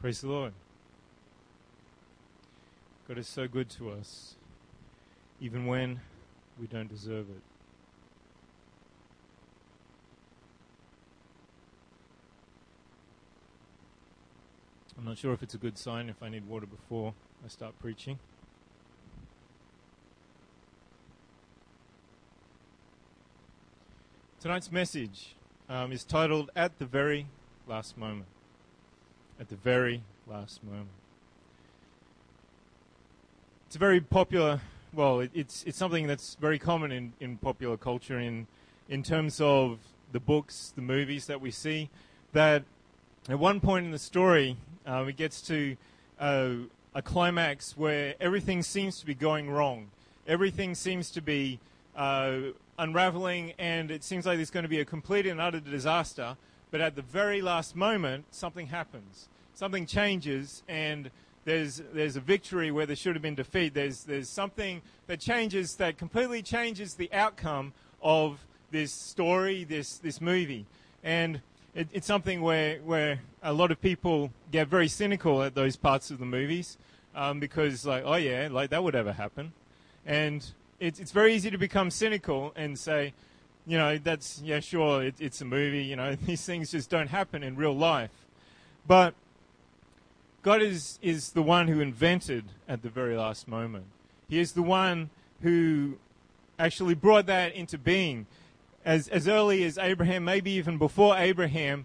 Praise the Lord. God is so good to us, even when we don't deserve it. I'm not sure if it's a good sign if I need water before I start preaching. Tonight's message um, is titled At the Very Last Moment. At the very last moment. It's a very popular, well, it, it's, it's something that's very common in, in popular culture in, in terms of the books, the movies that we see, that at one point in the story, um, it gets to uh, a climax where everything seems to be going wrong. Everything seems to be uh, unraveling, and it seems like there's going to be a complete and utter disaster. But at the very last moment, something happens. Something changes, and there's there's a victory where there should have been defeat. There's there's something that changes that completely changes the outcome of this story, this this movie, and it, it's something where where a lot of people get very cynical at those parts of the movies um, because like oh yeah like that would ever happen, and it's it's very easy to become cynical and say, you know, that's yeah, sure, it, it's a movie. You know, these things just don't happen in real life. But God is is the one who invented at the very last moment. He is the one who actually brought that into being. As as early as Abraham, maybe even before Abraham,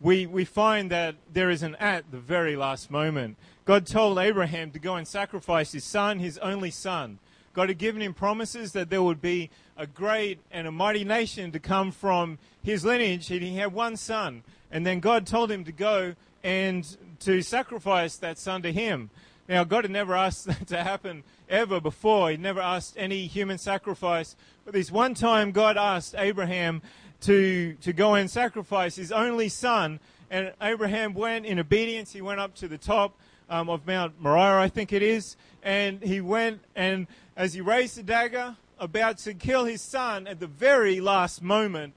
we we find that there is an at the very last moment. God told Abraham to go and sacrifice his son, his only son. God had given him promises that there would be a great and a mighty nation to come from his lineage. And he had one son. And then God told him to go and to sacrifice that son to him. Now, God had never asked that to happen ever before. He'd never asked any human sacrifice. But this one time, God asked Abraham to, to go and sacrifice his only son. And Abraham went in obedience. He went up to the top um, of Mount Moriah, I think it is. And he went and as he raised the dagger, about to kill his son, at the very last moment,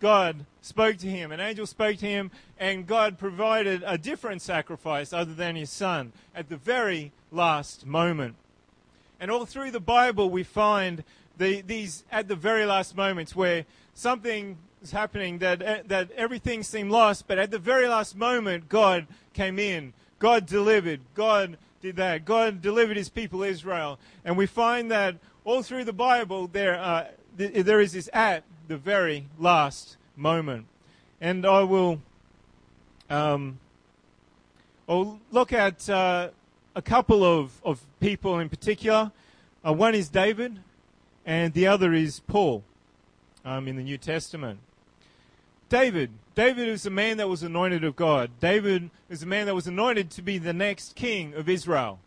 God spoke to him. An angel spoke to him, and God provided a different sacrifice other than his son at the very last moment. And all through the Bible, we find the, these at the very last moments where something is happening that, that everything seemed lost, but at the very last moment, God came in. God delivered. God did that. God delivered his people Israel. And we find that all through the Bible, there, uh, th- there is this at the very last moment. And I will um, I'll look at uh, a couple of, of people in particular. Uh, one is David, and the other is Paul um, in the New Testament. David. David was a man that was anointed of God. David was a man that was anointed to be the next king of Israel.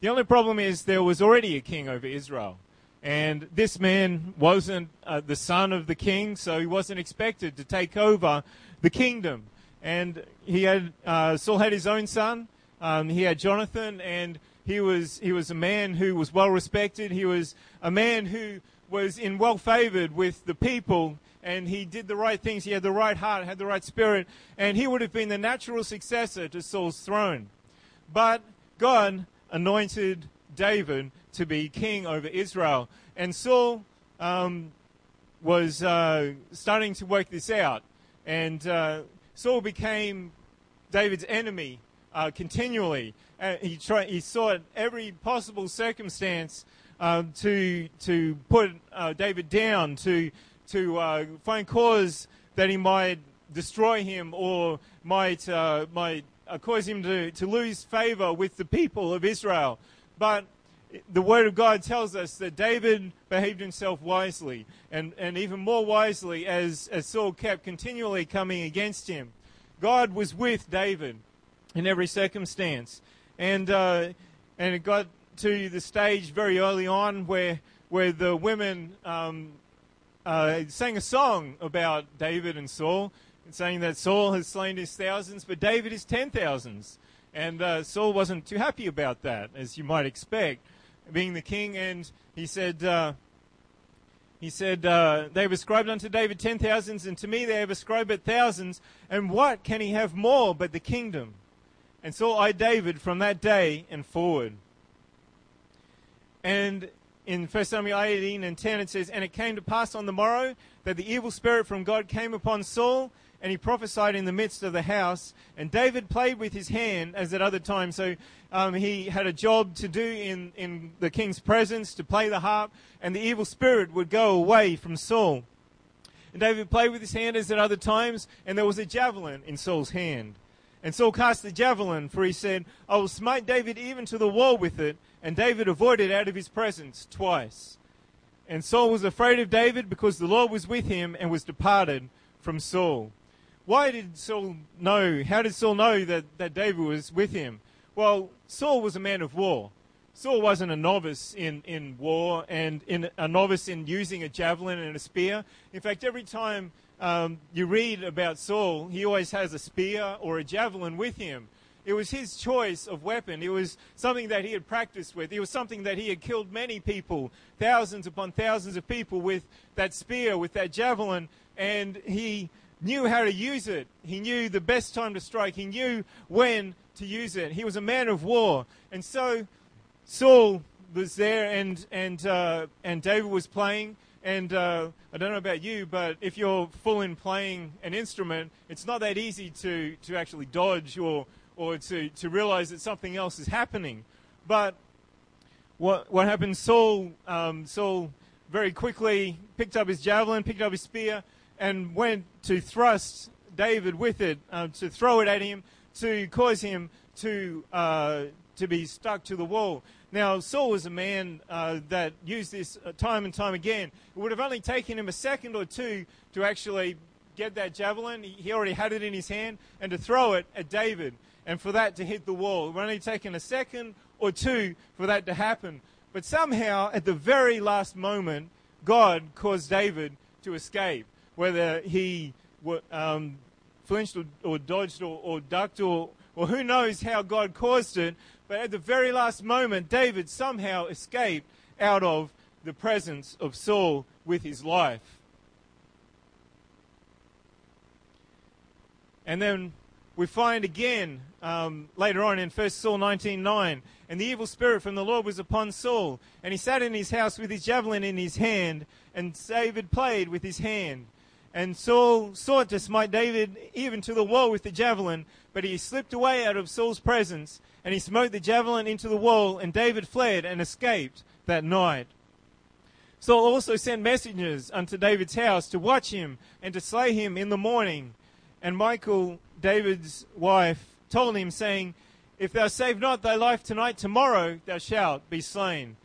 The only problem is there was already a king over Israel. And this man wasn't uh, the son of the king, so he wasn't expected to take over the kingdom. And he had uh, Saul had his own son. Um, he had Jonathan, and he was he was a man who was well respected. He was a man who was in well favored with the people and he did the right things. He had the right heart, had the right spirit, and he would have been the natural successor to Saul's throne. But God anointed David to be king over Israel. And Saul um, was uh, starting to work this out. And uh, Saul became David's enemy uh, continually. He, he sought every possible circumstance um, to, to put uh, David down, to to uh, find cause that he might destroy him or might, uh, might cause him to, to lose favor with the people of Israel. But the Word of God tells us that David behaved himself wisely, and, and even more wisely as, as Saul kept continually coming against him. God was with David in every circumstance. And, uh, and it got to the stage very early on where, where the women um, uh, sang a song about David and Saul, saying that Saul has slain his thousands, but David is ten thousands. And uh, Saul wasn't too happy about that, as you might expect, being the king. And he said, uh, he said, uh, they have ascribed unto David ten thousands, and to me they have ascribed it thousands. And what can he have more but the kingdom? And Saul I David from that day and forward. And in 1 Samuel 18 and 10 it says, And it came to pass on the morrow that the evil spirit from God came upon Saul, and he prophesied in the midst of the house. And David played with his hand as at other times. So um, he had a job to do in, in the king's presence to play the harp, and the evil spirit would go away from Saul. And David played with his hand as at other times, and there was a javelin in Saul's hand. And Saul cast the javelin, for he said, I will smite David even to the wall with it. And David avoided out of his presence twice. And Saul was afraid of David because the Lord was with him and was departed from Saul. Why did Saul know? How did Saul know that, that David was with him? Well, Saul was a man of war. Saul wasn't a novice in, in war and in, a novice in using a javelin and a spear. In fact, every time um, you read about Saul, he always has a spear or a javelin with him. It was his choice of weapon. It was something that he had practiced with. It was something that he had killed many people, thousands upon thousands of people with that spear, with that javelin, and he knew how to use it. He knew the best time to strike. He knew when to use it. He was a man of war. And so Saul was there and, and, uh, and David was playing and uh, I don't know about you, but if you're full in playing an instrument, it's not that easy to, to actually dodge or, or to, to realize that something else is happening. But what, what happened, Saul, um, Saul very quickly picked up his javelin, picked up his spear, and went to thrust David with it, uh, to throw it at him, to cause him to, uh, to be stuck to the wall. Now, Saul was a man uh, that used this uh, time and time again. It would have only taken him a second or two to actually get that javelin. He already had it in his hand, and to throw it at David, and for that to hit the wall. It would only taken a second or two for that to happen. But somehow, at the very last moment, God caused David to escape. Whether he um, flinched or, or dodged or, or ducked or, or who knows how God caused it, but at the very last moment, David somehow escaped out of the presence of Saul with his life. And then we find again um, later on in 1 Saul 19.9, and the evil spirit from the Lord was upon Saul, and he sat in his house with his javelin in his hand, and David played with his hand. And Saul sought to smite David even to the wall with the javelin, but he slipped away out of Saul's presence, and he smote the javelin into the wall, and David fled and escaped that night. Saul also sent messengers unto David's house to watch him and to slay him in the morning. And Michael, David's wife, told him, saying, If thou save not thy life tonight, tomorrow thou shalt be slain.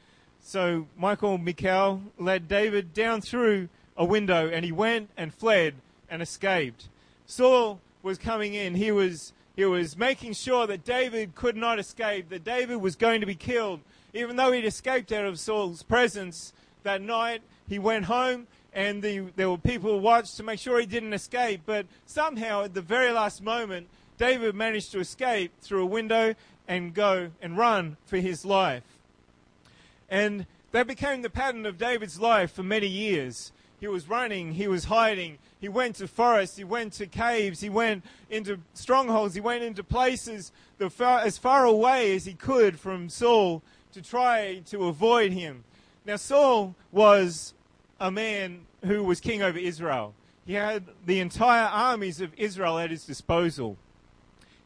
So Michael Michal, led David down through a window, and he went and fled and escaped. Saul was coming in. He was he was making sure that David could not escape, that David was going to be killed. Even though he'd escaped out of Saul's presence that night, he went home and the, there were people who watched to make sure he didn't escape. But somehow, at the very last moment, David managed to escape through a window and go and run for his life. And that became the pattern of David's life for many years. He was running, he was hiding, he went to forests, he went to caves, he went into strongholds, he went into places far, as far away as he could from Saul to try to avoid him. Now, Saul was a man who was king over Israel. He had the entire armies of Israel at his disposal.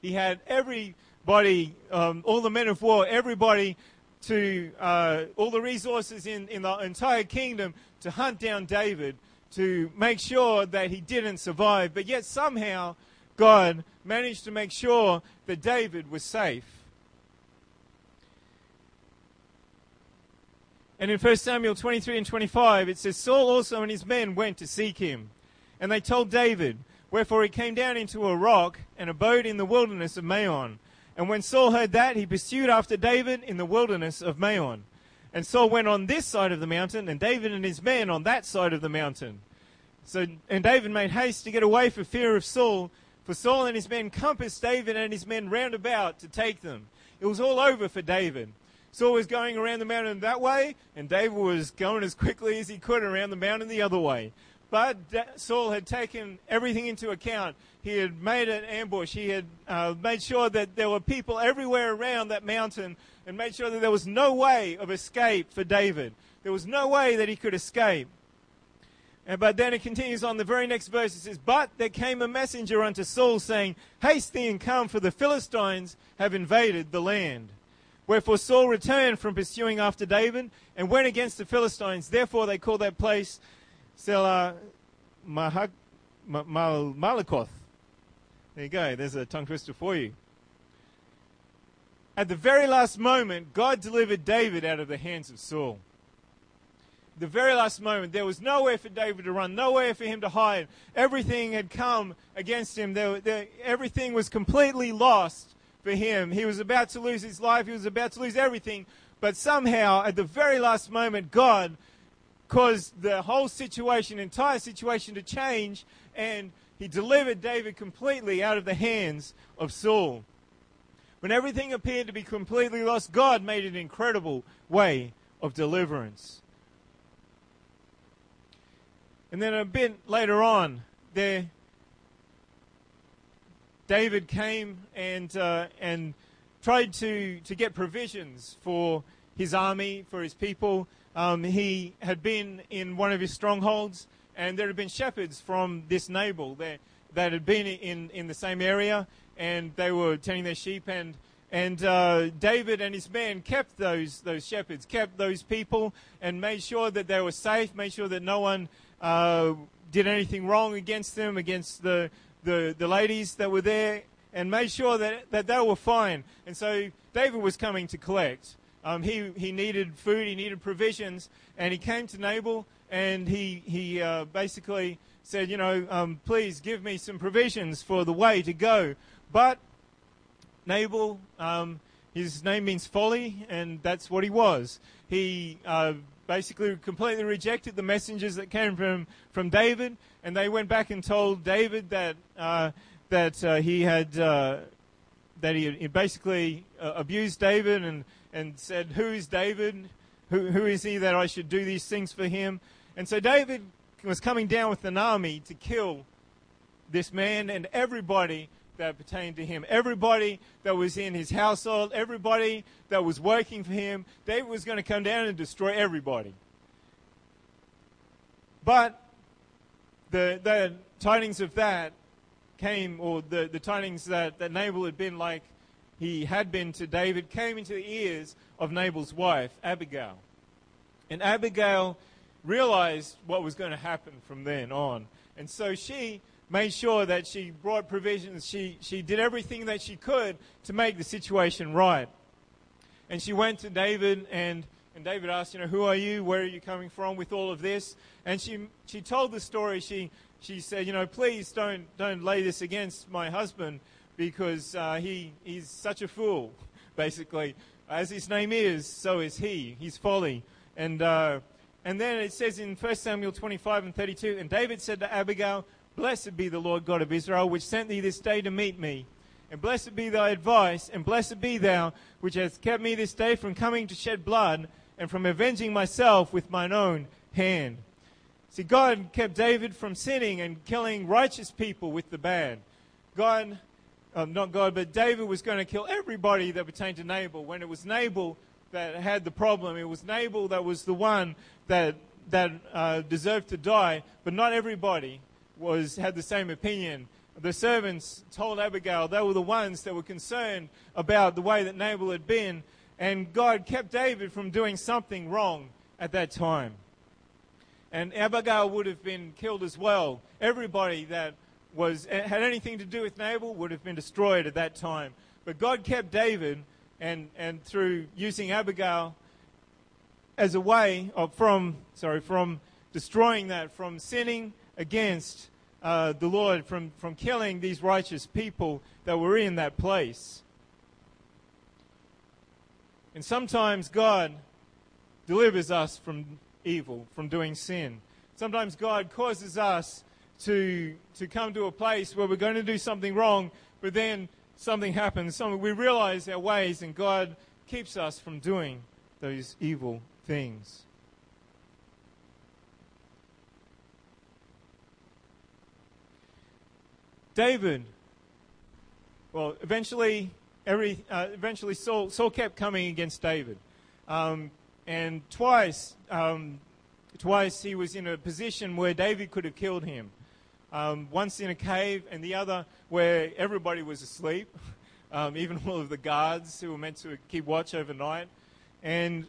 He had everybody, um, all the men of war, everybody to uh, all the resources in, in the entire kingdom to hunt down David, to make sure that he didn't survive. But yet somehow God managed to make sure that David was safe. And in 1 Samuel 23 and 25, it says, Saul also and his men went to seek him. And they told David, Wherefore he came down into a rock and abode in the wilderness of Maon. And when Saul heard that, he pursued after David in the wilderness of Maon. And Saul went on this side of the mountain, and David and his men on that side of the mountain. So, and David made haste to get away for fear of Saul, for Saul and his men compassed David and his men round about to take them. It was all over for David. Saul was going around the mountain that way, and David was going as quickly as he could around the mountain the other way. But Saul had taken everything into account. He had made an ambush. He had uh, made sure that there were people everywhere around that mountain and made sure that there was no way of escape for David. There was no way that he could escape. And, but then it continues on the very next verse. It says, But there came a messenger unto Saul, saying, Haste thee and come, for the Philistines have invaded the land. Wherefore Saul returned from pursuing after David and went against the Philistines. Therefore they call that place Selah Mahak, Mal, Malakoth. There you go. There's a tongue twister for you. At the very last moment, God delivered David out of the hands of Saul. The very last moment, there was nowhere for David to run, nowhere for him to hide. Everything had come against him. There, there, everything was completely lost for him. He was about to lose his life, he was about to lose everything. But somehow, at the very last moment, God caused the whole situation, entire situation to change, and he delivered David completely out of the hands of Saul. When everything appeared to be completely lost, God made an incredible way of deliverance. And then a bit later on, there, David came and uh, and tried to to get provisions for his army, for his people. Um, he had been in one of his strongholds, and there had been shepherds from this Nabal that, that had been in, in the same area, and they were tending their sheep. And, and uh, David and his men kept those, those shepherds, kept those people, and made sure that they were safe, made sure that no one uh, did anything wrong against them, against the, the, the ladies that were there, and made sure that, that they were fine. And so David was coming to collect. Um, he, he needed food, he needed provisions, and he came to Nabal and he, he uh, basically said, You know, um, please give me some provisions for the way to go. But Nabal, um, his name means folly, and that's what he was. He uh, basically completely rejected the messengers that came from, from David, and they went back and told David that, uh, that uh, he had. Uh, that he, he basically uh, abused David and and said, Who is David? Who, who is he that I should do these things for him? And so David was coming down with an army to kill this man and everybody that pertained to him. Everybody that was in his household, everybody that was working for him, David was going to come down and destroy everybody. But the, the tidings of that came, or the, the tidings that, that Nabal had been like he had been to David came into the ears of Nabal's wife, Abigail. And Abigail realized what was going to happen from then on. And so she made sure that she brought provisions. She, she did everything that she could to make the situation right. And she went to David, and, and David asked, you know, who are you? Where are you coming from with all of this? And she, she told the story. She, she said, you know, please don't, don't lay this against my husband because uh, he, he's such a fool, basically. As his name is, so is he. He's folly. And, uh, and then it says in 1 Samuel 25 and 32, And David said to Abigail, Blessed be the Lord God of Israel, which sent thee this day to meet me. And blessed be thy advice, and blessed be thou, which hast kept me this day from coming to shed blood, and from avenging myself with mine own hand. See, God kept David from sinning and killing righteous people with the bad. God um, not God, but David was going to kill everybody that pertained to Nabal. When it was Nabal that had the problem, it was Nabal that was the one that that uh, deserved to die. But not everybody was had the same opinion. The servants told Abigail they were the ones that were concerned about the way that Nabal had been, and God kept David from doing something wrong at that time. And Abigail would have been killed as well. Everybody that was had anything to do with Nabal would have been destroyed at that time. But God kept David, and and through using Abigail as a way of from sorry from destroying that, from sinning against uh, the Lord, from from killing these righteous people that were in that place. And sometimes God delivers us from evil, from doing sin. Sometimes God causes us to, to come to a place where we're going to do something wrong, but then something happens. Something, we realize our ways, and God keeps us from doing those evil things. David, well, eventually, every, uh, eventually Saul, Saul kept coming against David. Um, and twice, um, twice he was in a position where David could have killed him. Um, once in a cave, and the other where everybody was asleep, um, even all of the guards who were meant to keep watch overnight. And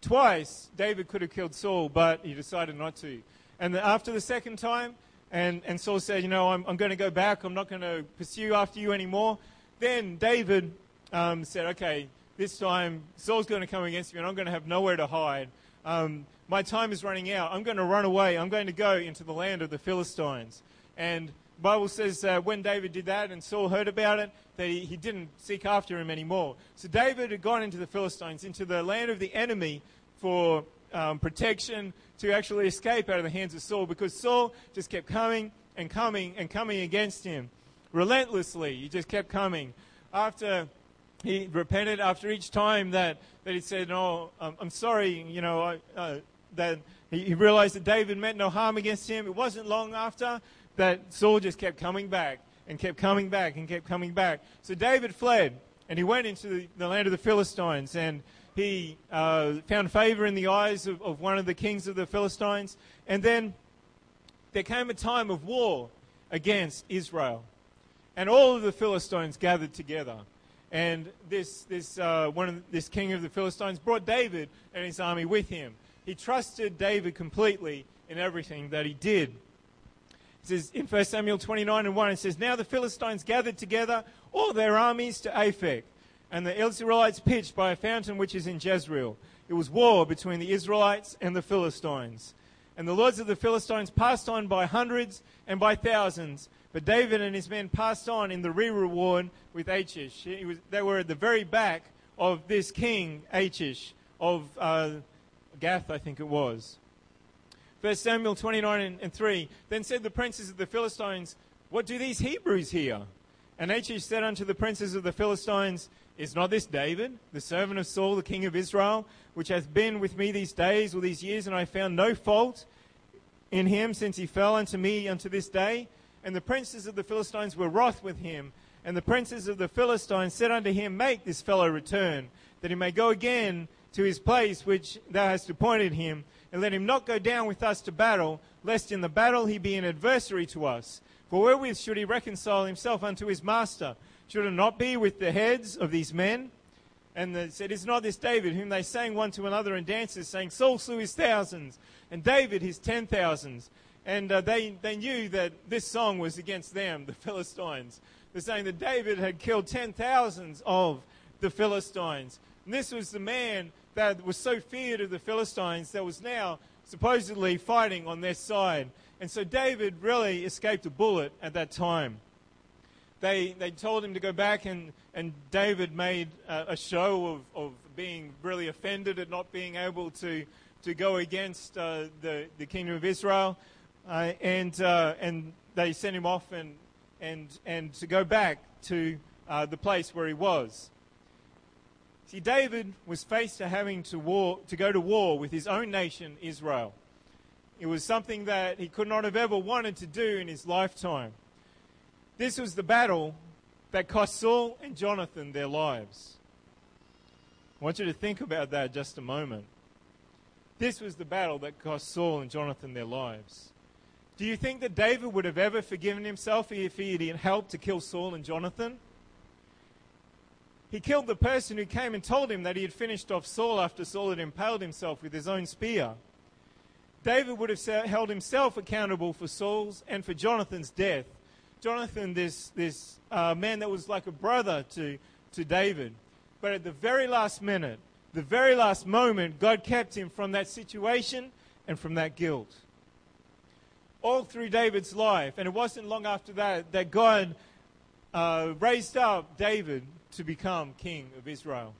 twice, David could have killed Saul, but he decided not to. And after the second time, and, and Saul said, You know, I'm, I'm going to go back. I'm not going to pursue after you anymore. Then David um, said, Okay, this time Saul's going to come against me, and I'm going to have nowhere to hide. Um, my time is running out. I'm going to run away. I'm going to go into the land of the Philistines. And the Bible says when David did that and Saul heard about it, that he, he didn't seek after him anymore. So David had gone into the Philistines, into the land of the enemy for um, protection to actually escape out of the hands of Saul because Saul just kept coming and coming and coming against him relentlessly. He just kept coming. After he repented, after each time that, that he said, No, I'm, I'm sorry, you know, uh, that he, he realized that David meant no harm against him. It wasn't long after that Saul just kept coming back and kept coming back and kept coming back. So David fled and he went into the, the land of the Philistines and he uh, found favor in the eyes of, of one of the kings of the Philistines. And then there came a time of war against Israel. And all of the Philistines gathered together. And this, this, uh, one of this king of the Philistines brought David and his army with him. He trusted David completely in everything that he did. It says in 1 Samuel 29 and 1, it says, Now the Philistines gathered together all their armies to Aphek and the Israelites pitched by a fountain which is in Jezreel. It was war between the Israelites and the Philistines. And the lords of the Philistines passed on by hundreds and by thousands. But David and his men passed on in the rearward with Achish. Was, they were at the very back of this king, Achish, of uh, Gath, I think it was. 1 Samuel 29 and 3. Then said the princes of the Philistines, What do these Hebrews here? And Achish said unto the princes of the Philistines, is not this David, the servant of Saul, the king of Israel, which hath been with me these days or these years, and I found no fault in him since he fell unto me unto this day? And the princes of the Philistines were wroth with him. And the princes of the Philistines said unto him, Make this fellow return, that he may go again to his place which thou hast appointed him, and let him not go down with us to battle, lest in the battle he be an adversary to us. For wherewith should he reconcile himself unto his master? Should it not be with the heads of these men? And they said, Is not this David, whom they sang one to another in dances, saying, Saul slew his thousands, and David his ten thousands. And uh, they, they knew that this song was against them, the Philistines. They're saying that David had killed ten thousands of the Philistines. And this was the man that was so feared of the Philistines that was now supposedly fighting on their side. And so David really escaped a bullet at that time they, they told him to go back, and, and David made a, a show of, of being really offended at not being able to, to go against uh, the, the kingdom of Israel. Uh, and, uh, and they sent him off and, and, and to go back to uh, the place where he was. See, David was faced to having to, war, to go to war with his own nation, Israel. It was something that he could not have ever wanted to do in his lifetime. This was the battle that cost Saul and Jonathan their lives. I want you to think about that just a moment. This was the battle that cost Saul and Jonathan their lives. Do you think that David would have ever forgiven himself if he had helped to kill Saul and Jonathan? He killed the person who came and told him that he had finished off Saul after Saul had impaled himself with his own spear. David would have held himself accountable for Saul's and for Jonathan's death Jonathan, this, this uh, man that was like a brother to, to David. But at the very last minute, the very last moment, God kept him from that situation and from that guilt. All through David's life, and it wasn't long after that that God uh, raised up David to become king of Israel.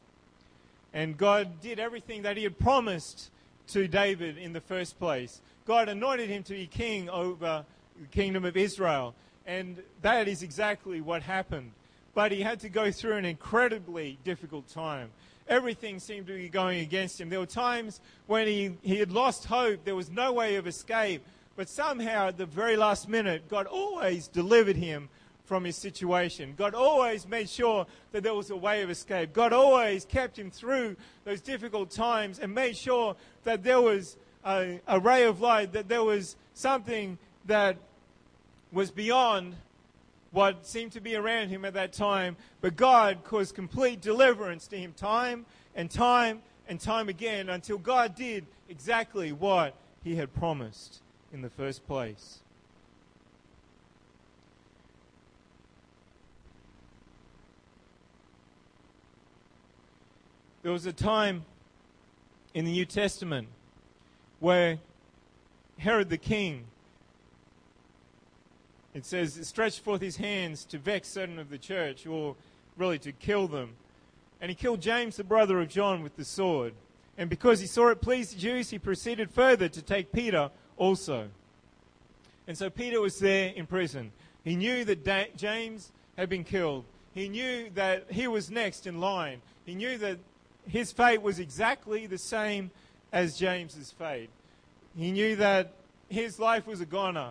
And God did everything that he had promised to David in the first place. God anointed him to be king over the kingdom of Israel. And that is exactly what happened. But he had to go through an incredibly difficult time. Everything seemed to be going against him. There were times when he, he had lost hope. There was no way of escape But somehow, at the very last minute, God always delivered him from his situation. God always made sure that there was a way of escape. God always kept him through those difficult times and made sure that there was a, a ray of light, that there was something that was beyond what seemed to be around him at that time. But God caused complete deliverance to him time and time and time again until God did exactly what he had promised in the first place. There was a time in the New Testament where Herod the king, it says, stretched forth his hands to vex certain of the church, or really to kill them. And he killed James, the brother of John, with the sword. And because he saw it pleased the Jews, he proceeded further to take Peter also. And so Peter was there in prison. He knew that da- James had been killed. He knew that he was next in line. He knew that his fate was exactly the same as James's fate. He knew that his life was a goner,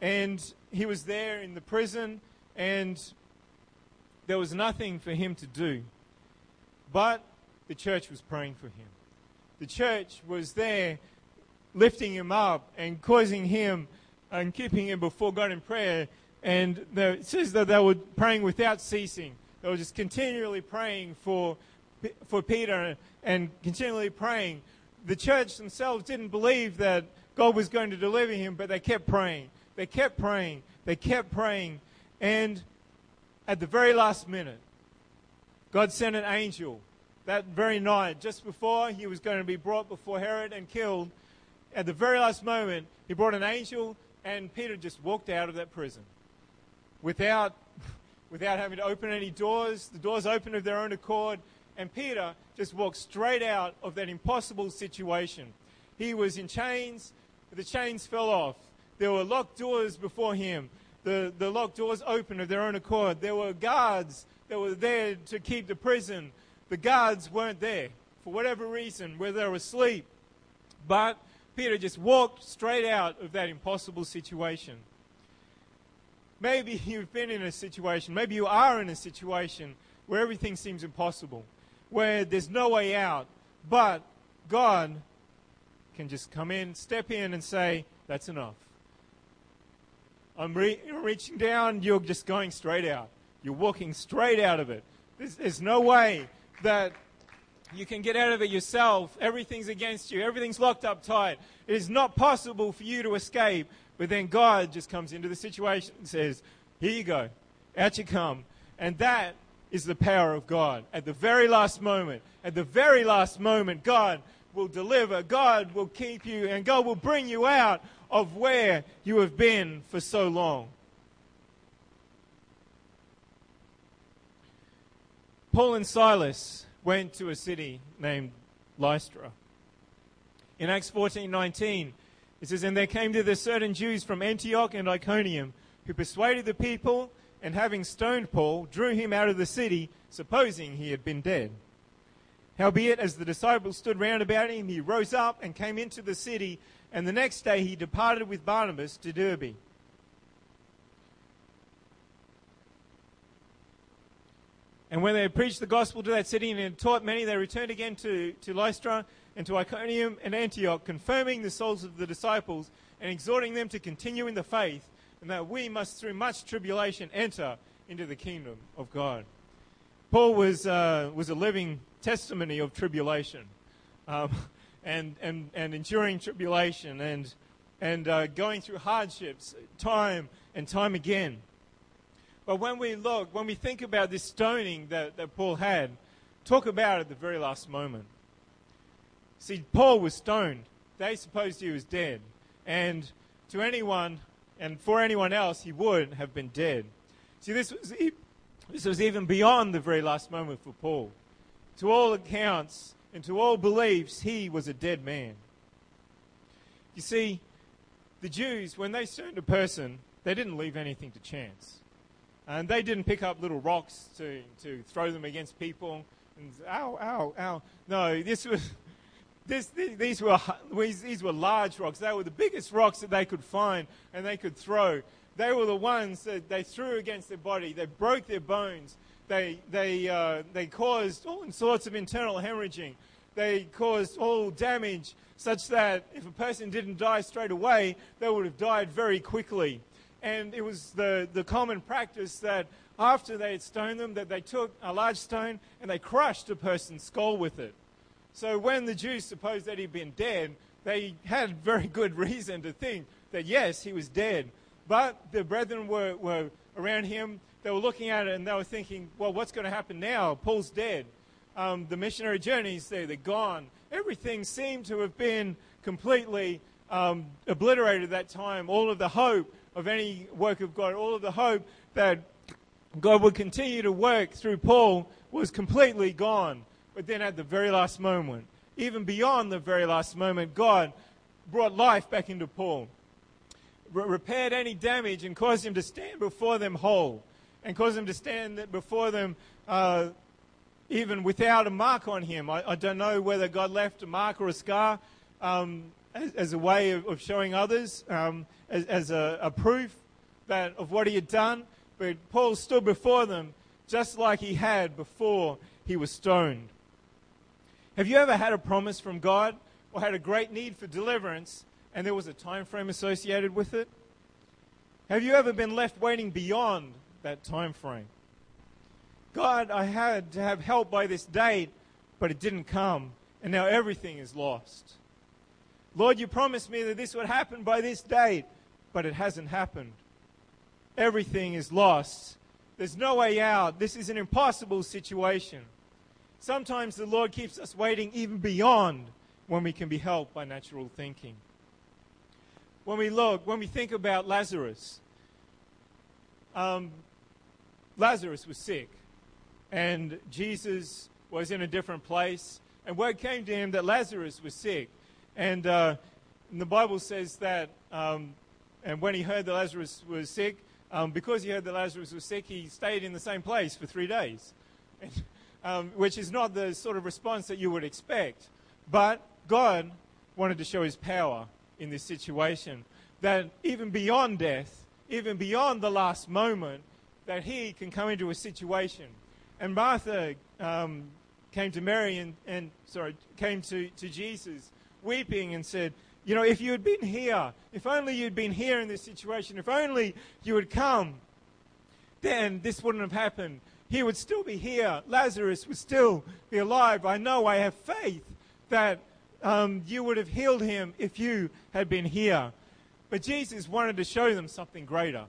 and he was there in the prison, and there was nothing for him to do. But the church was praying for him. The church was there lifting him up and causing him and keeping him before God in prayer. And it says that they were praying without ceasing. They were just continually praying for for Peter and continually praying. The church themselves didn't believe that God was going to deliver him, but they kept praying. They kept praying. They kept praying. And at the very last minute, God sent an angel that very night, just before he was going to be brought before Herod and killed. At the very last moment, he brought an angel, and Peter just walked out of that prison without, without having to open any doors. The doors opened of their own accord, and Peter just walked straight out of that impossible situation. He was in chains, the chains fell off. There were locked doors before him. The, the locked doors opened of their own accord. There were guards that were there to keep the prison. The guards weren't there for whatever reason, whether they were asleep. But Peter just walked straight out of that impossible situation. Maybe you've been in a situation, maybe you are in a situation where everything seems impossible where there's no way out, but God can just come in, step in, and say, That's enough. I'm re- reaching down, you're just going straight out. You're walking straight out of it. There's, there's no way that you can get out of it yourself. Everything's against you, everything's locked up tight. It is not possible for you to escape. But then God just comes into the situation and says, Here you go. Out you come. And that is the power of God. At the very last moment, at the very last moment, God will deliver, God will keep you, and God will bring you out of where you have been for so long. Paul and Silas went to a city named Lystra. In Acts 14:19, it says, "And there came to the certain Jews from Antioch and Iconium, who persuaded the people and having stoned Paul, drew him out of the city, supposing he had been dead. Howbeit, as the disciples stood round about him, he rose up and came into the city, and the next day he departed with Barnabas to Derbe. And when they had preached the gospel to that city and had taught many, they returned again to, to Lystra and to Iconium and Antioch, confirming the souls of the disciples and exhorting them to continue in the faith and that we must, through much tribulation, enter into the kingdom of God. Paul was, uh, was a living testimony of tribulation um, and, and, and enduring tribulation and, and uh, going through hardships time and time again. But when we look, when we think about this stoning that, that Paul had, talk about it at the very last moment. See, Paul was stoned. They supposed he was dead. And to anyone and for anyone else, he would have been dead. See, this was, this was even beyond the very last moment for Paul. To all accounts and to all beliefs, he was a dead man. You see, the Jews, when they stoned a person, they didn't leave anything to chance. And they didn't pick up little rocks to, to throw them against people and ow, ow, ow. No, this was, this, these, were, these were large rocks. They were the biggest rocks that they could find and they could throw. They were the ones that they threw against their body. They broke their bones. They, they, uh, they caused all sorts of internal hemorrhaging. They caused all damage such that if a person didn't die straight away, they would have died very quickly. And it was the, the common practice that after they had stoned them, that they took a large stone and they crushed a person's skull with it. So when the Jews supposed that he'd been dead, they had very good reason to think that yes, he was dead. But the brethren were, were around him. They were looking at it and they were thinking, well, what's going to happen now? Paul's dead. Um, the missionary journeys there, they're gone. Everything seemed to have been completely um, obliterated at that time. All of the hope of any work of God, all of the hope that God would continue to work through Paul was completely gone. But then at the very last moment, even beyond the very last moment, God brought life back into Paul, repaired any damage, and caused him to stand before them whole, and caused him to stand before them uh, even without a mark on him. I, I, don't know whether God left a mark or a scar um, as, as, a way of, of showing others, um, as, as a, a proof that of what he had done. But Paul stood before them just like he had before he was stoned. Have you ever had a promise from God or had a great need for deliverance and there was a time frame associated with it? Have you ever been left waiting beyond that time frame? God, I had to have help by this date, but it didn't come, and now everything is lost. Lord, you promised me that this would happen by this date, but it hasn't happened. Everything is lost. There's no way out. This is an impossible situation. Sometimes the Lord keeps us waiting even beyond when we can be helped by natural thinking. When we look, when we think about Lazarus, um, Lazarus was sick, and Jesus was in a different place, and word came to him that Lazarus was sick. And, uh, and the Bible says that, um, and when he heard that Lazarus was sick, um, because he heard that Lazarus was sick, he stayed in the same place for three days. Um, which is not the sort of response that you would expect. But God wanted to show his power in this situation. That even beyond death, even beyond the last moment, that he can come into a situation. And Martha um, came to Mary and, and, sorry, came to, to Jesus weeping and said, You know, if you had been here, if only you'd been here in this situation, if only you had come, then this wouldn't have happened he would still be here. Lazarus would still be alive. I know I have faith that um, you would have healed him if you had been here. But Jesus wanted to show them something greater.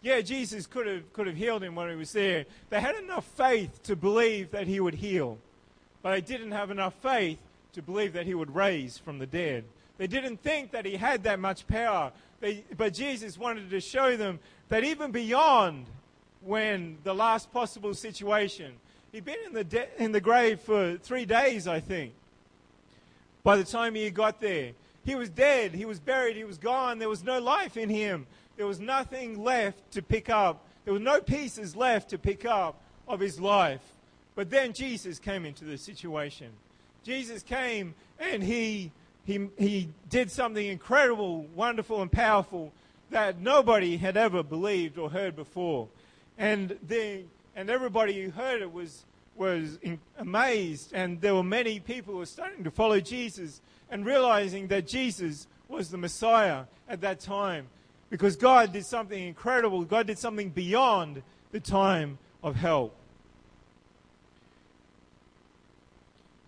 Yeah, Jesus could have, could have healed him when he was there. They had enough faith to believe that he would heal, but they didn't have enough faith to believe that he would raise from the dead. They didn't think that he had that much power. They, but Jesus wanted to show them that even beyond when the last possible situation. He'd been in the, de- in the grave for three days, I think, by the time he got there. He was dead, he was buried, he was gone. There was no life in him. There was nothing left to pick up. There were no pieces left to pick up of his life. But then Jesus came into the situation. Jesus came and he, he, he did something incredible, wonderful, and powerful that nobody had ever believed or heard before and the and everybody who heard it was was in, amazed, and there were many people who were starting to follow Jesus and realizing that Jesus was the Messiah at that time, because God did something incredible. God did something beyond the time of help.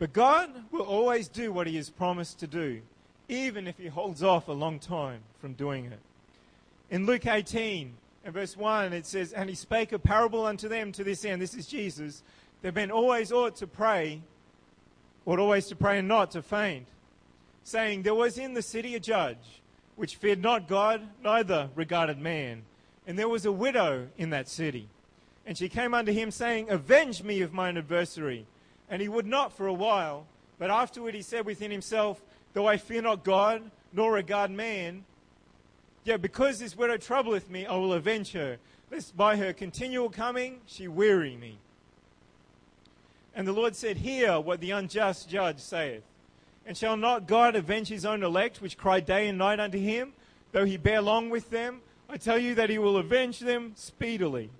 But God will always do what He has promised to do, even if He holds off a long time from doing it. In Luke 18, in verse 1, it says, And he spake a parable unto them to this end. This is Jesus. That men always ought to pray, ought always to pray and not to faint, saying, There was in the city a judge, which feared not God, neither regarded man. And there was a widow in that city. And she came unto him, saying, Avenge me of mine adversary. And he would not for a while. But afterward he said within himself, Though I fear not God, nor regard man, yet because this widow troubleth me, I will avenge her, lest by her continual coming she weary me. And the Lord said, Hear what the unjust judge saith. And shall not God avenge his own elect, which cry day and night unto him, though he bear long with them? I tell you that he will avenge them speedily.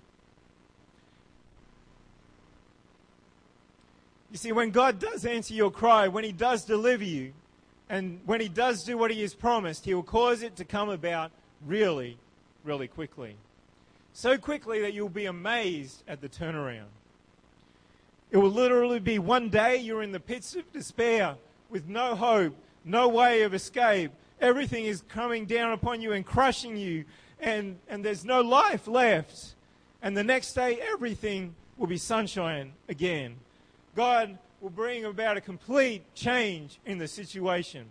You see, when God does answer your cry, when he does deliver you, and when he does do what he has promised, he will cause it to come about really, really quickly. So quickly that you'll be amazed at the turnaround. It will literally be one day you're in the pits of despair with no hope, no way of escape. Everything is coming down upon you and crushing you, and, and there's no life left. And the next day, everything will be sunshine again. God will bring about a complete change in the situation.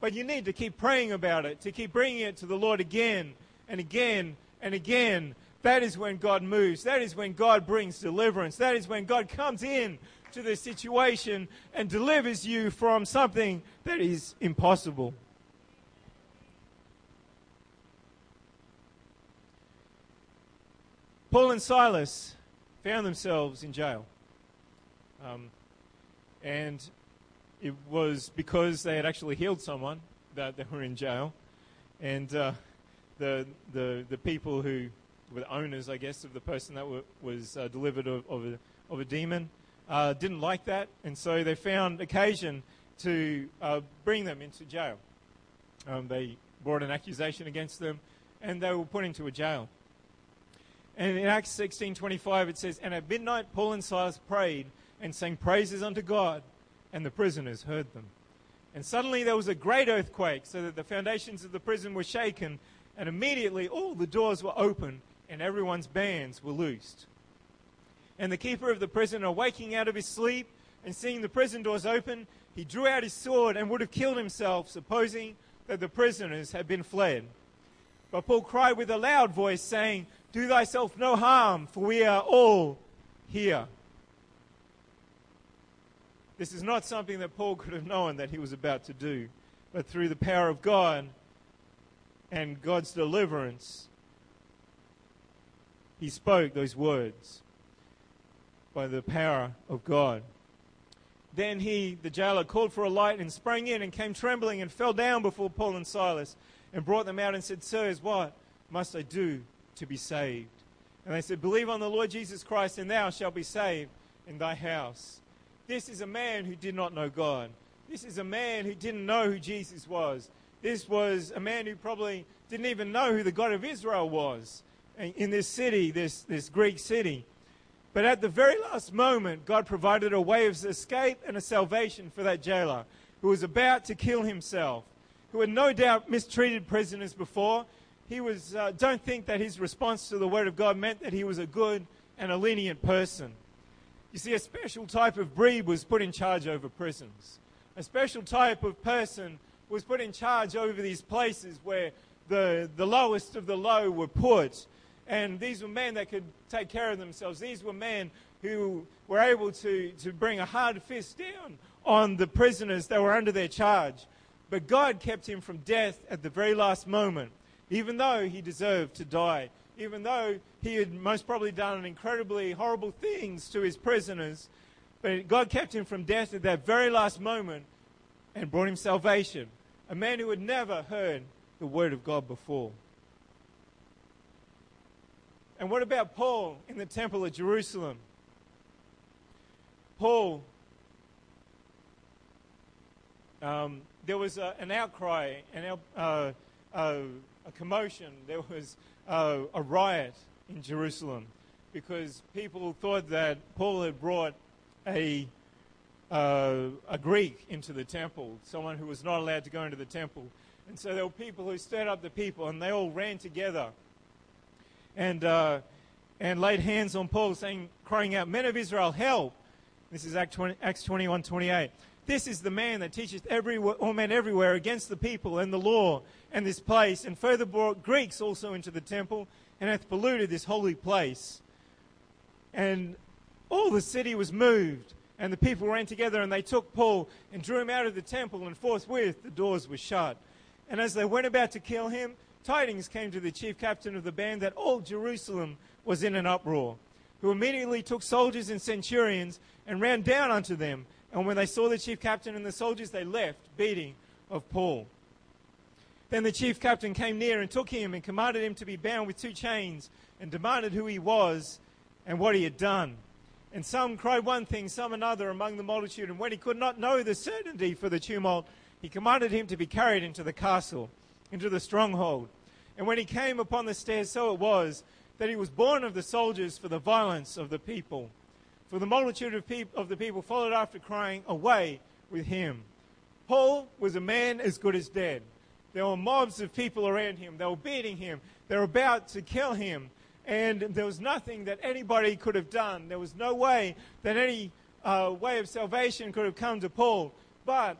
But you need to keep praying about it, to keep bringing it to the Lord again and again and again. That is when God moves. That is when God brings deliverance. That is when God comes in to the situation and delivers you from something that is impossible. Paul and Silas found themselves in jail. Um, and it was because they had actually healed someone that they were in jail. And uh, the, the, the people who were the owners, I guess, of the person that were, was uh, delivered of, of, a, of a demon uh, didn't like that. And so they found occasion to uh, bring them into jail. Um, they brought an accusation against them and they were put into a jail. And in Acts 16:25 it says, "And at midnight Paul and Silas prayed and sang praises unto God, and the prisoners heard them. And suddenly there was a great earthquake, so that the foundations of the prison were shaken, and immediately all the doors were opened, and everyone's bands were loosed. And the keeper of the prison, awaking out of his sleep and seeing the prison doors open, he drew out his sword and would have killed himself, supposing that the prisoners had been fled. But Paul cried with a loud voice, saying, Do thyself no harm, for we are all here. This is not something that Paul could have known that he was about to do, but through the power of God and God's deliverance, he spoke those words by the power of God. Then he, the jailer, called for a light and sprang in and came trembling and fell down before Paul and Silas and brought them out and said, Sirs, what must I do to be saved? And they said, Believe on the Lord Jesus Christ, and thou shalt be saved in thy house. This is a man who did not know God. This is a man who didn't know who Jesus was. This was a man who probably didn't even know who the God of Israel was in this city, this, this Greek city. But at the very last moment, God provided a way of escape and a salvation for that jailer who was about to kill himself, who had no doubt mistreated prisoners before. He was, uh, don't think that his response to the word of God meant that he was a good and a lenient person. You see, a special type of breed was put in charge over prisons. A special type of person was put in charge over these places where the, the lowest of the low were put. And these were men that could take care of themselves. These were men who were able to, to bring a hard fist down on the prisoners that were under their charge. But God kept him from death at the very last moment, even though he deserved to die even though he had most probably done incredibly horrible things to his prisoners. But God kept him from death at that very last moment and brought him salvation. A man who had never heard the word of God before. And what about Paul in the temple of Jerusalem? Paul, um, there was a, an outcry, an, uh, uh, a commotion. There was uh, a riot in Jerusalem because people thought that Paul had brought a, uh, a Greek into the temple, someone who was not allowed to go into the temple. And so there were people who stirred up the people, and they all ran together and, uh, and laid hands on Paul, saying, crying out, Men of Israel, help! This is Acts 21 28. This is the man that teacheth every, all men everywhere against the people and the law and this place, and further brought Greeks also into the temple, and hath polluted this holy place. And all the city was moved, and the people ran together, and they took Paul and drew him out of the temple, and forthwith the doors were shut. And as they went about to kill him, tidings came to the chief captain of the band that all Jerusalem was in an uproar, who immediately took soldiers and centurions and ran down unto them And when they saw the chief captain and the soldiers, they left, beating of Paul. Then the chief captain came near and took him and commanded him to be bound with two chains and demanded who he was and what he had done. And some cried one thing, some another among the multitude. And when he could not know the certainty for the tumult, he commanded him to be carried into the castle, into the stronghold. And when he came upon the stairs, so it was that he was borne of the soldiers for the violence of the people. For the multitude of, peop- of the people followed after, crying, Away with him. Paul was a man as good as dead. There were mobs of people around him. They were beating him. They were about to kill him. And there was nothing that anybody could have done. There was no way that any uh, way of salvation could have come to Paul. But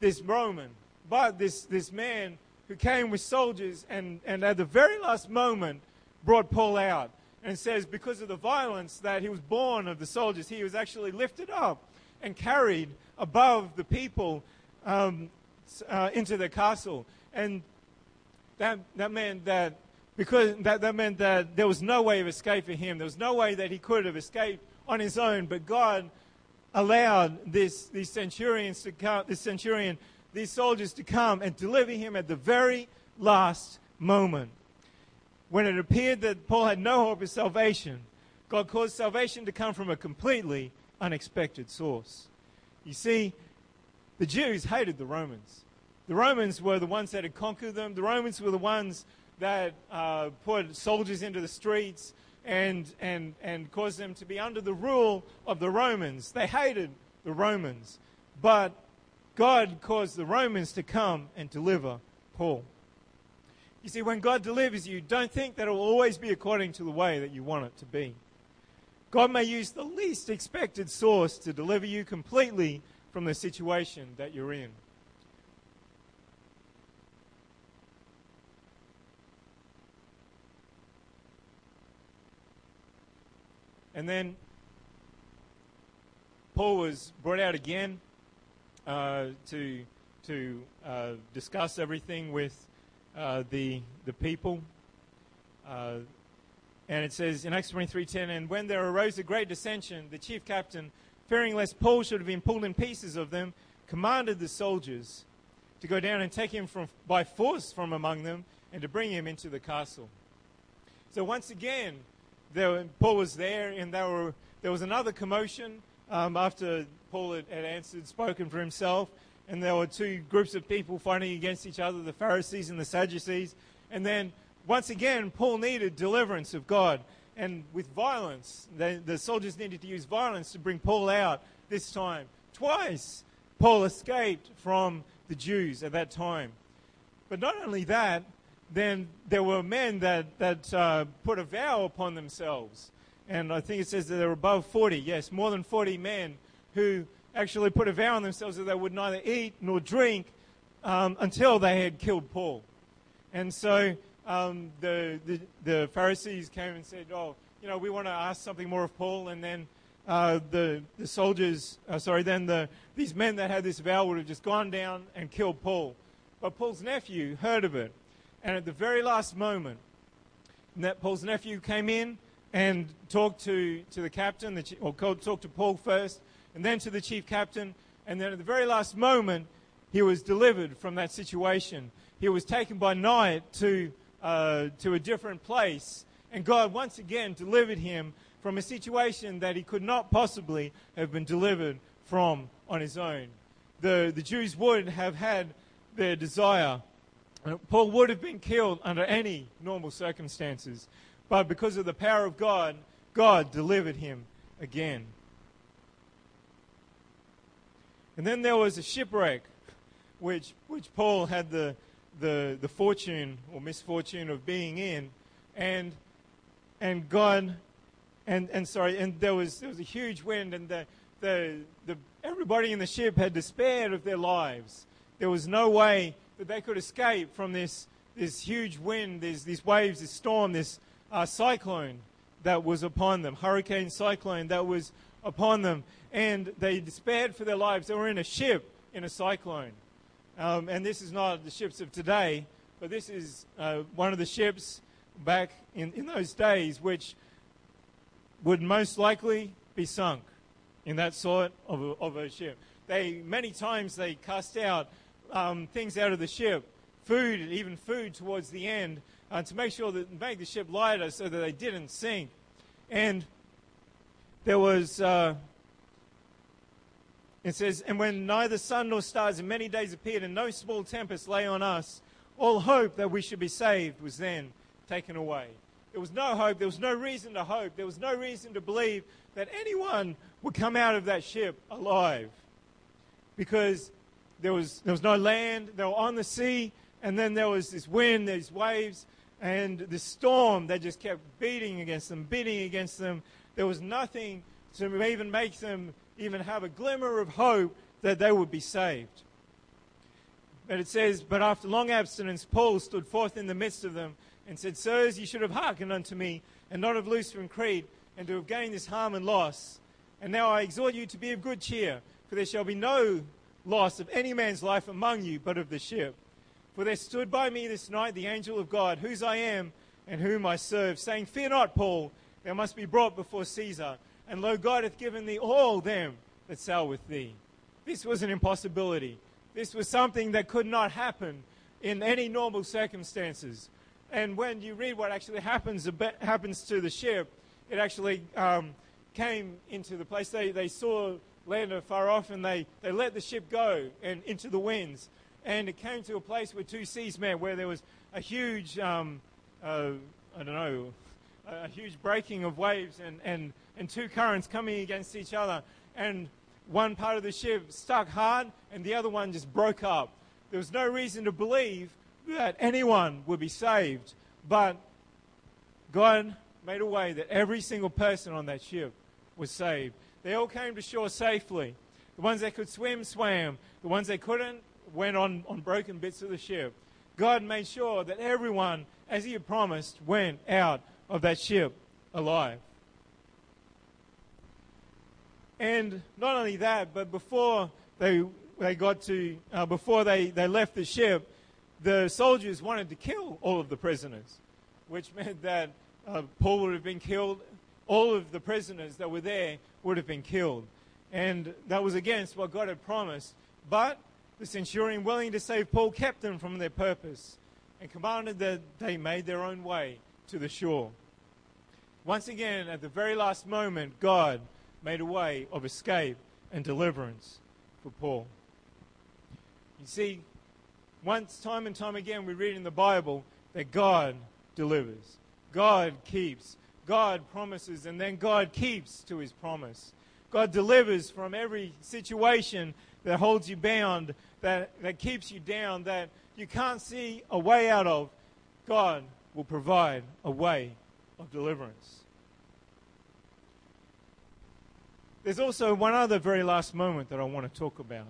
this Roman, but this, this man who came with soldiers and, and at the very last moment brought Paul out and says because of the violence that he was borne of the soldiers, he was actually lifted up and carried above the people um, uh, into the castle. And that, that meant that because that, that meant that there was no way of escape for him. There was no way that he could have escaped on his own. But God allowed this, these centurions to come, this centurion, these soldiers to come and deliver him at the very last moment. When it appeared that Paul had no hope of salvation, God caused salvation to come from a completely unexpected source. You see, the Jews hated the Romans. The Romans were the ones that had conquered them. The Romans were the ones that uh, put soldiers into the streets and, and, and caused them to be under the rule of the Romans. They hated the Romans. But God caused the Romans to come and deliver Paul. You see, when God delivers you, don't think that it will always be according to the way that you want it to be. God may use the least expected source to deliver you completely from the situation that you're in. And then Paul was brought out again uh, to to uh, discuss everything with uh, the the people. Uh, and it says in Acts 23:10, and when there arose a great dissension, the chief captain, fearing lest Paul should have been pulled in pieces of them, commanded the soldiers to go down and take him from, by force from among them and to bring him into the castle. So once again, Paul was there, and were, there was another commotion um, after Paul had, had, answered, spoken for himself, and there were two groups of people fighting against each other, the Pharisees and the Sadducees. And then, once again, Paul needed deliverance of God. And with violence, the, the soldiers needed to use violence to bring Paul out this time. Twice, Paul escaped from the Jews at that time. But not only that, then there were men that, that uh, put a vow upon themselves. And I think it says that there were above 40, yes, more than 40 men who actually put a vow on themselves that they would neither eat nor drink um, until they had killed Paul. And so um, the, the, the, Pharisees came and said, Oh, you know, we want to ask something more of Paul. And then uh, the, the soldiers, uh, sorry, then the, these men that had this vow would have just gone down and killed Paul. But Paul's nephew heard of it and at the very last moment, that Paul's nephew came in and talked to, to the captain, the, or talked to Paul first, and then to the chief captain. And then at the very last moment, he was delivered from that situation. He was taken by night to, uh, to a different place. And God once again delivered him from a situation that he could not possibly have been delivered from on his own. The, the Jews would have had their desire Paul would have been killed under any normal circumstances, but because of the power of God, God delivered him again. And then there was a shipwreck, which, which Paul had the, the, the fortune or misfortune of being in. And, and God, and, and sorry, and there was, there was a huge wind, and the, the, the, everybody in the ship had despaired of their lives. There was no way that they could escape from this, this huge wind, these, these waves, this storm, this uh, cyclone that was upon them, hurricane cyclone that was upon them. And they despaired for their lives. They were in a ship in a cyclone. Um, and this is not the ships of today, but this is uh, one of the ships back in, in those days which would most likely be sunk. in that sort of a, of a ship. They many times they cast out um, things out of the ship, food, even food towards the end, uh, to make sure that make the ship lighter so that they didn't sink. And there was. Uh, it says, and when neither sun nor stars in many days appeared, and no small tempest lay on us, all hope that we should be saved was then taken away. There was no hope. There was no reason to hope. There was no reason to believe that anyone would come out of that ship alive. Because there was, there was no land, they were on the sea, and then there was this wind, these waves, and the storm that just kept beating against them, beating against them. There was nothing to even make them even have a glimmer of hope that they would be saved. But it says, But after long abstinence, Paul stood forth in the midst of them and said, Sirs, ye should have hearkened unto me, and not have loosed from Crete, and to have gained this harm and loss. And now I exhort you to be of good cheer, for there shall be no loss of any man's life among you, but of the ship. For there stood by me this night the angel of God, whose I am and whom I serve, saying, Fear not, Paul, thou must be brought before Caesar. And lo, God hath given thee all them that sail with thee. This was an impossibility. This was something that could not happen in any normal circumstances. And when you read what actually happens, happens to the ship, it actually um, came into the place. They, they saw land far off and they, they let the ship go and into the winds. And it came to a place where two seas met, where there was a huge, um, uh, I don't know, a huge breaking of waves and, and, and two currents coming against each other. And one part of the ship stuck hard and the other one just broke up. There was no reason to believe that anyone would be saved, but God made a way that every single person on that ship was saved. They all came to shore safely. The ones that could swim, swam. The ones that couldn't went on, on broken bits of the ship. God made sure that everyone, as He had promised, went out of that ship alive. And not only that, but before they, they got to, uh, before they, they left the ship, the soldiers wanted to kill all of the prisoners, which meant that uh, Paul would have been killed. All of the prisoners that were there would have been killed. And that was against what God had promised. But the centurion, willing to save Paul, kept them from their purpose and commanded that they made their own way to the shore. Once again, at the very last moment, God made a way of escape and deliverance for Paul. You see, once, time and time again, we read in the Bible that God delivers, God keeps, God promises, and then God keeps to his promise. God delivers from every situation that holds you bound, that, that keeps you down, that you can't see a way out of. God will provide a way of deliverance. There's also one other very last moment that I want to talk about.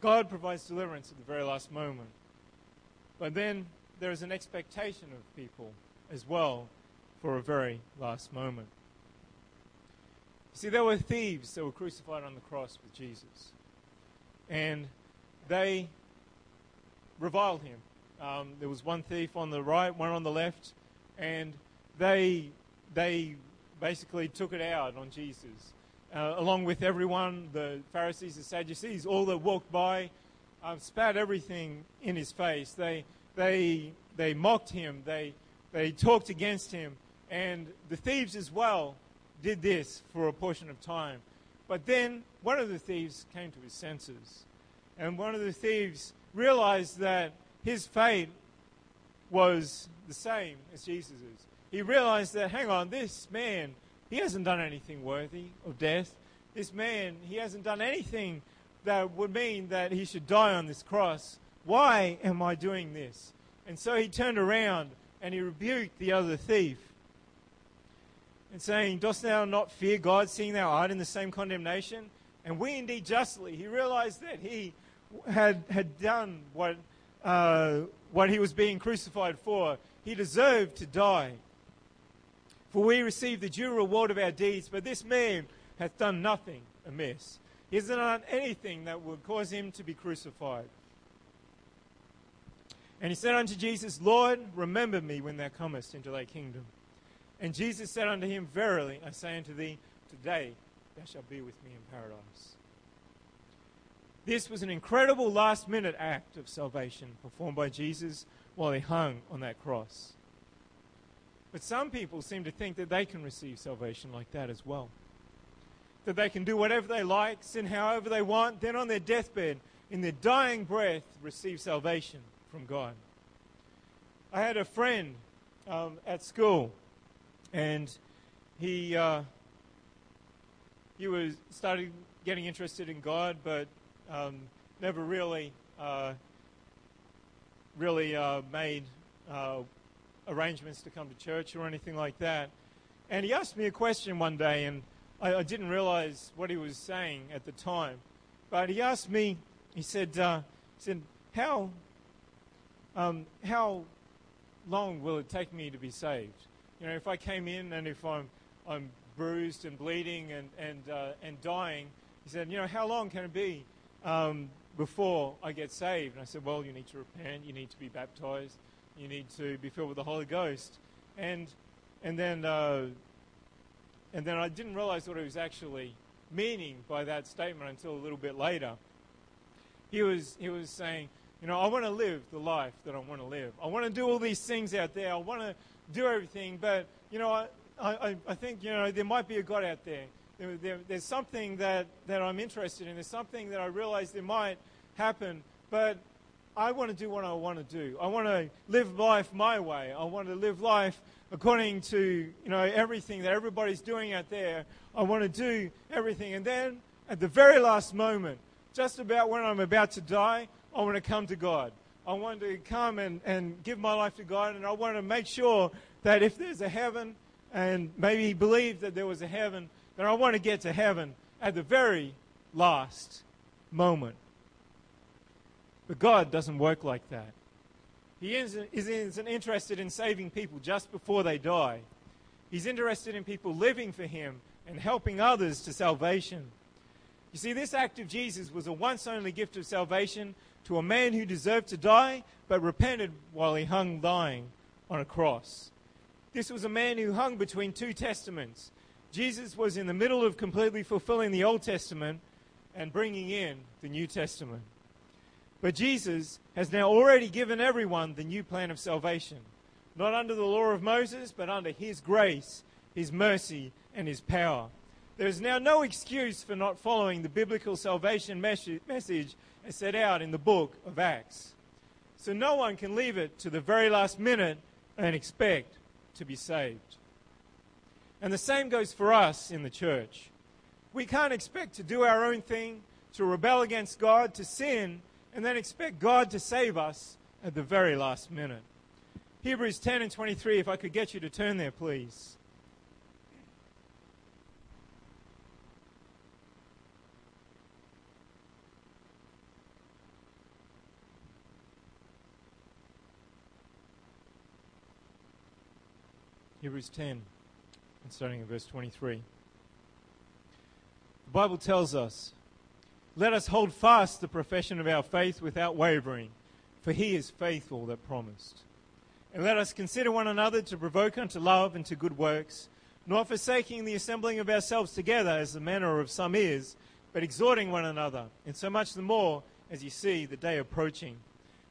God provides deliverance at the very last moment. But then there is an expectation of people as well for a very last moment. You see, there were thieves that were crucified on the cross with Jesus. And they reviled him. Um, there was one thief on the right, one on the left, and they, they basically took it out on Jesus. Uh, along with everyone, the Pharisees, the Sadducees, all that walked by, um, spat everything in his face. They, they, they mocked him. They, they talked against him. And the thieves as well did this for a portion of time. But then one of the thieves came to his senses. And one of the thieves realized that his fate was the same as Jesus's he realized that, hang on, this man, he hasn't done anything worthy of death. This man, he hasn't done anything that would mean that he should die on this cross. Why am I doing this? And so he turned around and he rebuked the other thief and saying, Dost thou not fear God, seeing thou art in the same condemnation? And we indeed justly. He realized that he had, had done what, uh, what he was being crucified for. He deserved to die. For we receive the due reward of our deeds, but this man hath done nothing amiss. He has done anything that would cause him to be crucified. And he said unto Jesus, Lord, remember me when thou comest into thy kingdom. And Jesus said unto him, Verily, I say unto thee, today thou shalt be with me in paradise. This was an incredible last minute act of salvation performed by Jesus while he hung on that cross. But some people seem to think that they can receive salvation like that as well. That they can do whatever they like, sin however they want, then on their deathbed, in their dying breath, receive salvation from God. I had a friend um, at school, and he uh, he was started getting interested in God, but um, never really uh, really uh, made uh, arrangements to come to church or anything like that. And he asked me a question one day, and I, I didn't realize what he was saying at the time. But he asked me, he said, uh, he said how, um, how long will it take me to be saved? You know, if I came in and if I'm, I'm bruised and bleeding and, and, uh, and dying, he said, you know, how long can it be um, before I get saved? And I said, well, you need to repent, you need to be baptized, you need to be filled with the Holy Ghost. And, and, then, uh, and then I didn't realize what he was actually meaning by that statement until a little bit later. He was, he was saying, you know, I want to live the life that I want to live. I want to do all these things out there. I want to do everything, but, you know, I, I, I think, you know, there might be a God out there. There, there there's something that, that I'm interested in. There's something that I realize there might happen, but I want to do what I want to do. I want to live life my way. I want to live life according to you know everything that everybody's doing out there. I want to do everything, and then at the very last moment, just about when I'm about to die, I want to come to God. I want to come and, and give my life to God, and I want to make sure that if there's a heaven, and maybe believe that there was a heaven, then I want to get to heaven at the very last moment. But God doesn't work like that. He isn't, isn't interested in saving people just before they die. He's interested in people living for Him and helping others to salvation. You see, this act of Jesus was a once only gift of salvation to a man who deserved to die but repented while he hung dying on a cross. This was a man who hung between two testaments. Jesus was in the middle of completely fulfilling the Old Testament and bringing in the New Testament. But Jesus has now already given everyone the new plan of salvation, not under the law of Moses, but under his grace, his mercy, and his power. There is now no excuse for not following the biblical salvation message as set out in the book of Acts. So no one can leave it to the very last minute and expect to be saved. And the same goes for us in the church. We can't expect to do our own thing, to rebel against God, to sin, and then expect God to save us at the very last minute. Hebrews 10 and 23, if I could get you to turn there, please. Hebrews 10, and starting in verse 23. The Bible tells us let us hold fast the profession of our faith without wavering, for he is faithful that promised. And let us consider one another to provoke unto love and to good works, not forsaking the assembling of ourselves together as the manner of some is, but exhorting one another, and so much the more as ye see the day approaching.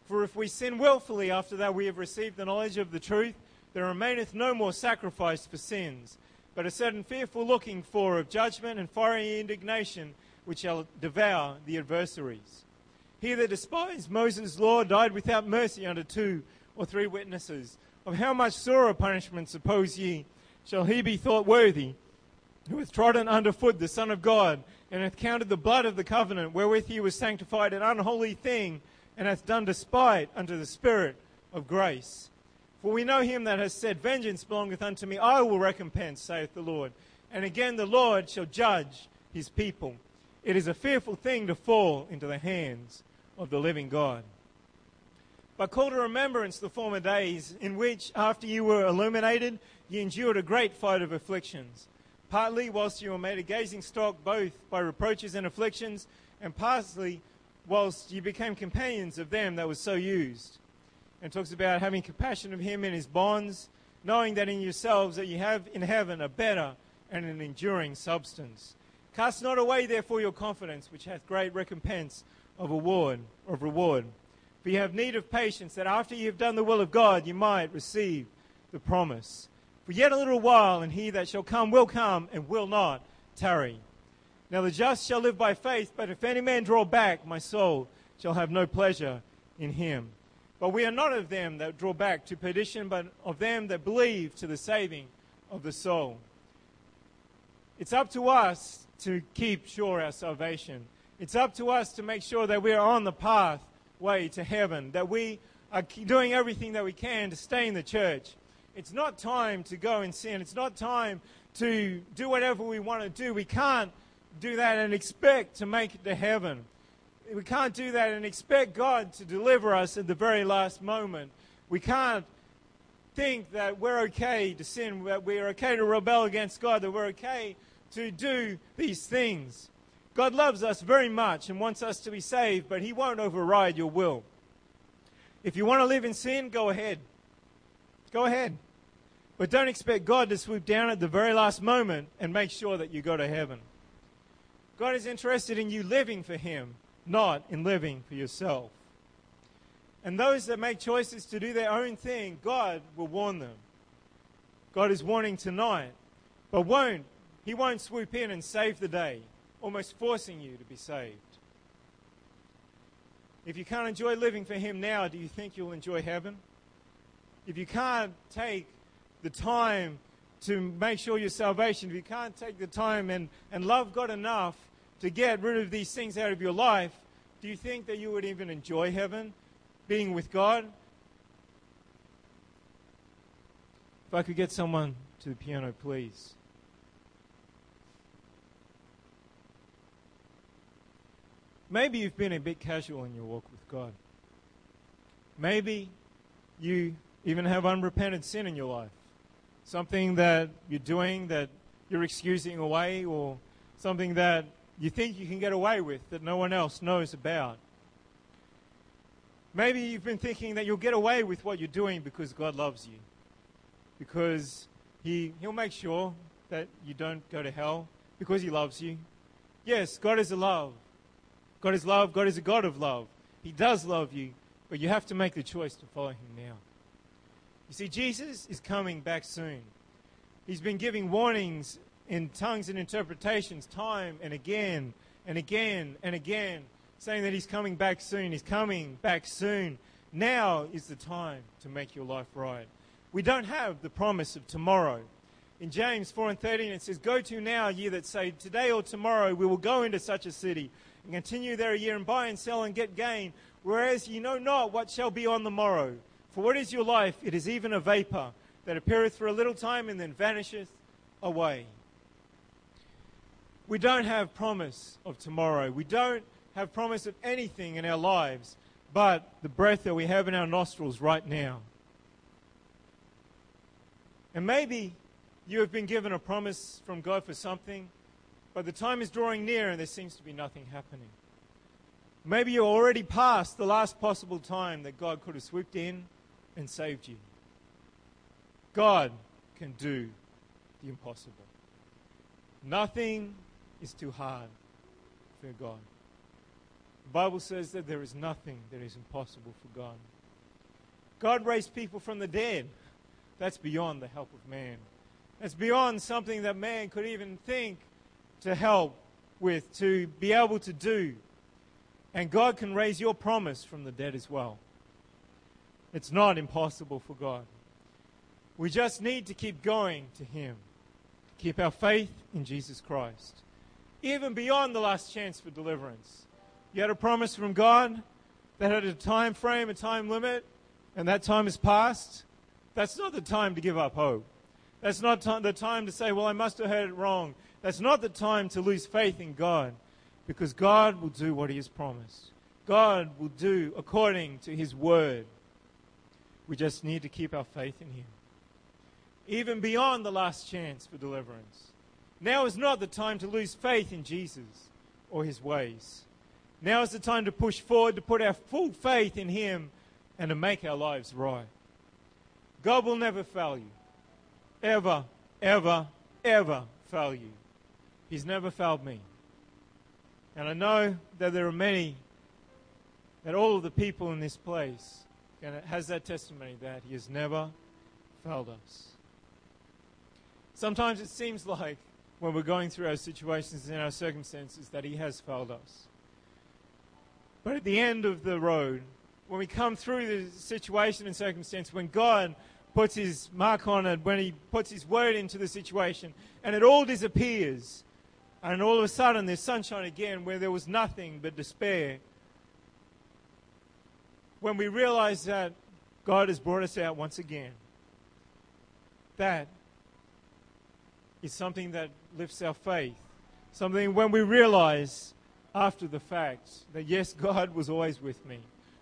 For if we sin wilfully after that we have received the knowledge of the truth, there remaineth no more sacrifice for sins, but a certain fearful looking for of judgment and fiery indignation which shall devour the adversaries. He that despised Moses' law died without mercy under two or three witnesses. Of how much sorer punishment, suppose ye, shall he be thought worthy, who hath trodden under foot the Son of God, and hath counted the blood of the covenant wherewith he was sanctified an unholy thing, and hath done despite unto the Spirit of grace? For we know him that has said, Vengeance belongeth unto me, I will recompense, saith the Lord. And again the Lord shall judge his people. It is a fearful thing to fall into the hands of the living God. But call to remembrance the former days in which, after you were illuminated, ye endured a great fight of afflictions, partly whilst you were made a gazing stock both by reproaches and afflictions, and partly whilst you became companions of them that was so used. And talks about having compassion of him in his bonds, knowing that in yourselves that you have in heaven a better and an enduring substance. Cast not away therefore your confidence, which hath great recompense of award of reward. For you have need of patience, that after you have done the will of God, you might receive the promise. For yet a little while, and he that shall come will come, and will not tarry. Now the just shall live by faith, but if any man draw back, my soul shall have no pleasure in him. But we are not of them that draw back to perdition, but of them that believe to the saving of the soul. It's up to us to keep sure our salvation. It's up to us to make sure that we are on the pathway to heaven, that we are doing everything that we can to stay in the church. It's not time to go and sin. It's not time to do whatever we want to do. We can't do that and expect to make it to heaven. We can't do that and expect God to deliver us at the very last moment. We can't think that we're okay to sin, that we're okay to rebel against God, that we're okay to do these things. God loves us very much and wants us to be saved, but He won't override your will. If you want to live in sin, go ahead. Go ahead. But don't expect God to swoop down at the very last moment and make sure that you go to heaven. God is interested in you living for Him, not in living for yourself. And those that make choices to do their own thing, God will warn them. God is warning tonight, but won't he won't swoop in and save the day, almost forcing you to be saved. If you can't enjoy living for Him now, do you think you'll enjoy heaven? If you can't take the time to make sure your salvation, if you can't take the time and, and love God enough to get rid of these things out of your life, do you think that you would even enjoy heaven, being with God? If I could get someone to the piano, please. Maybe you've been a bit casual in your walk with God. Maybe you even have unrepented sin in your life. Something that you're doing that you're excusing away, or something that you think you can get away with that no one else knows about. Maybe you've been thinking that you'll get away with what you're doing because God loves you. Because he, He'll make sure that you don't go to hell because He loves you. Yes, God is a love. God is love. God is a God of love. He does love you, but you have to make the choice to follow Him now. You see, Jesus is coming back soon. He's been giving warnings in tongues and interpretations time and again and again and again, saying that He's coming back soon. He's coming back soon. Now is the time to make your life right. We don't have the promise of tomorrow. In James 4 and 13, it says, Go to now, ye that say, Today or tomorrow we will go into such a city and continue there a year and buy and sell and get gain, whereas ye know not what shall be on the morrow. For what is your life? It is even a vapor that appeareth for a little time and then vanisheth away. We don't have promise of tomorrow. We don't have promise of anything in our lives but the breath that we have in our nostrils right now. And maybe you have been given a promise from God for something but the time is drawing near and there seems to be nothing happening. Maybe you're already past the last possible time that God could have swooped in and saved you. God can do the impossible. Nothing is too hard for God. The Bible says that there is nothing that is impossible for God. God raised people from the dead. That's beyond the help of man. That's beyond something that man could even think to help with, to be able to do. And God can raise your promise from the dead as well. It's not impossible for God. We just need to keep going to Him, keep our faith in Jesus Christ, even beyond the last chance for deliverance. You had a promise from God that had a time frame, a time limit, and that time has passed. That's not the time to give up hope. That's not the time to say, well, I must have heard it wrong. That's not the time to lose faith in God because God will do what He has promised. God will do according to His word. We just need to keep our faith in Him. Even beyond the last chance for deliverance. Now is not the time to lose faith in Jesus or His ways. Now is the time to push forward, to put our full faith in Him, and to make our lives right. God will never fail you. Ever, ever, ever fail you. He's never failed me. And I know that there are many, that all of the people in this place can, has that testimony that He has never failed us. Sometimes it seems like when we're going through our situations and our circumstances that He has failed us. But at the end of the road, when we come through the situation and circumstance, when God puts His mark on it, when He puts His word into the situation, and it all disappears, and all of a sudden there's sunshine again where there was nothing but despair. When we realize that God has brought us out once again, that is something that lifts our faith. Something when we realize after the fact that yes, God was always with me.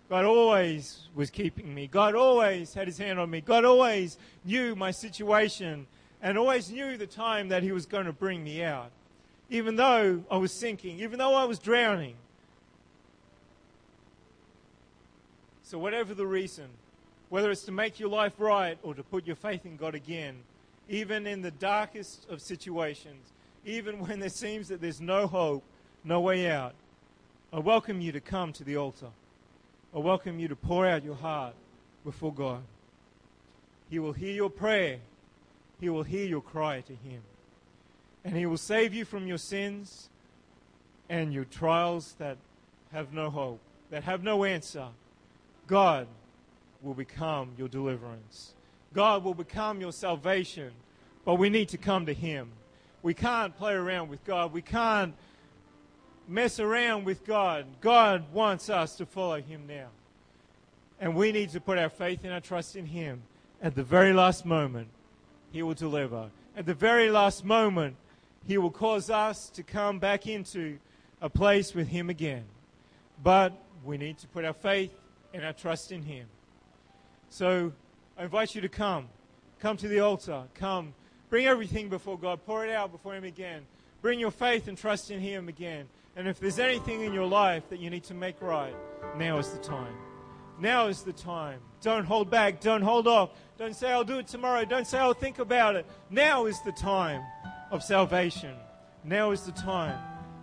God always was keeping me. God always had his hand on me. God always knew my situation and always knew the time that he was going to bring me out. Even though I was sinking, even though I was drowning. So, whatever the reason, whether it's to make your life right or to put your faith in God again, even in the darkest of situations, even when there seems that there's no hope, no way out, I welcome you to come to the altar. I welcome you to pour out your heart before God. He will hear your prayer. He will hear your cry to Him. And He will save you from your sins and your trials that have no hope, that have no answer. God will become your deliverance. God will become your salvation, but we need to come to Him. We can't play around with God. We can't mess around with God. God wants us to follow Him now. And we need to put our faith and our trust in Him. At the very last moment, He will deliver. At the very last moment, He will cause us to come back into a place with Him again. But we need to put our faith and our trust in Him. So I invite you to come. Come to the altar. Come. Bring everything before God. Pour it out before Him again. Bring your faith and trust in Him again. And if there's anything in your life that you need to make right, now is the time. Now is the time. Don't hold back. Don't hold off. Don't say, I'll do it tomorrow. Don't say, I'll think about it. Now is the time of salvation. Now is the time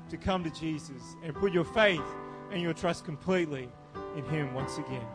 to come to Jesus and put your faith and your trust completely in Him once again.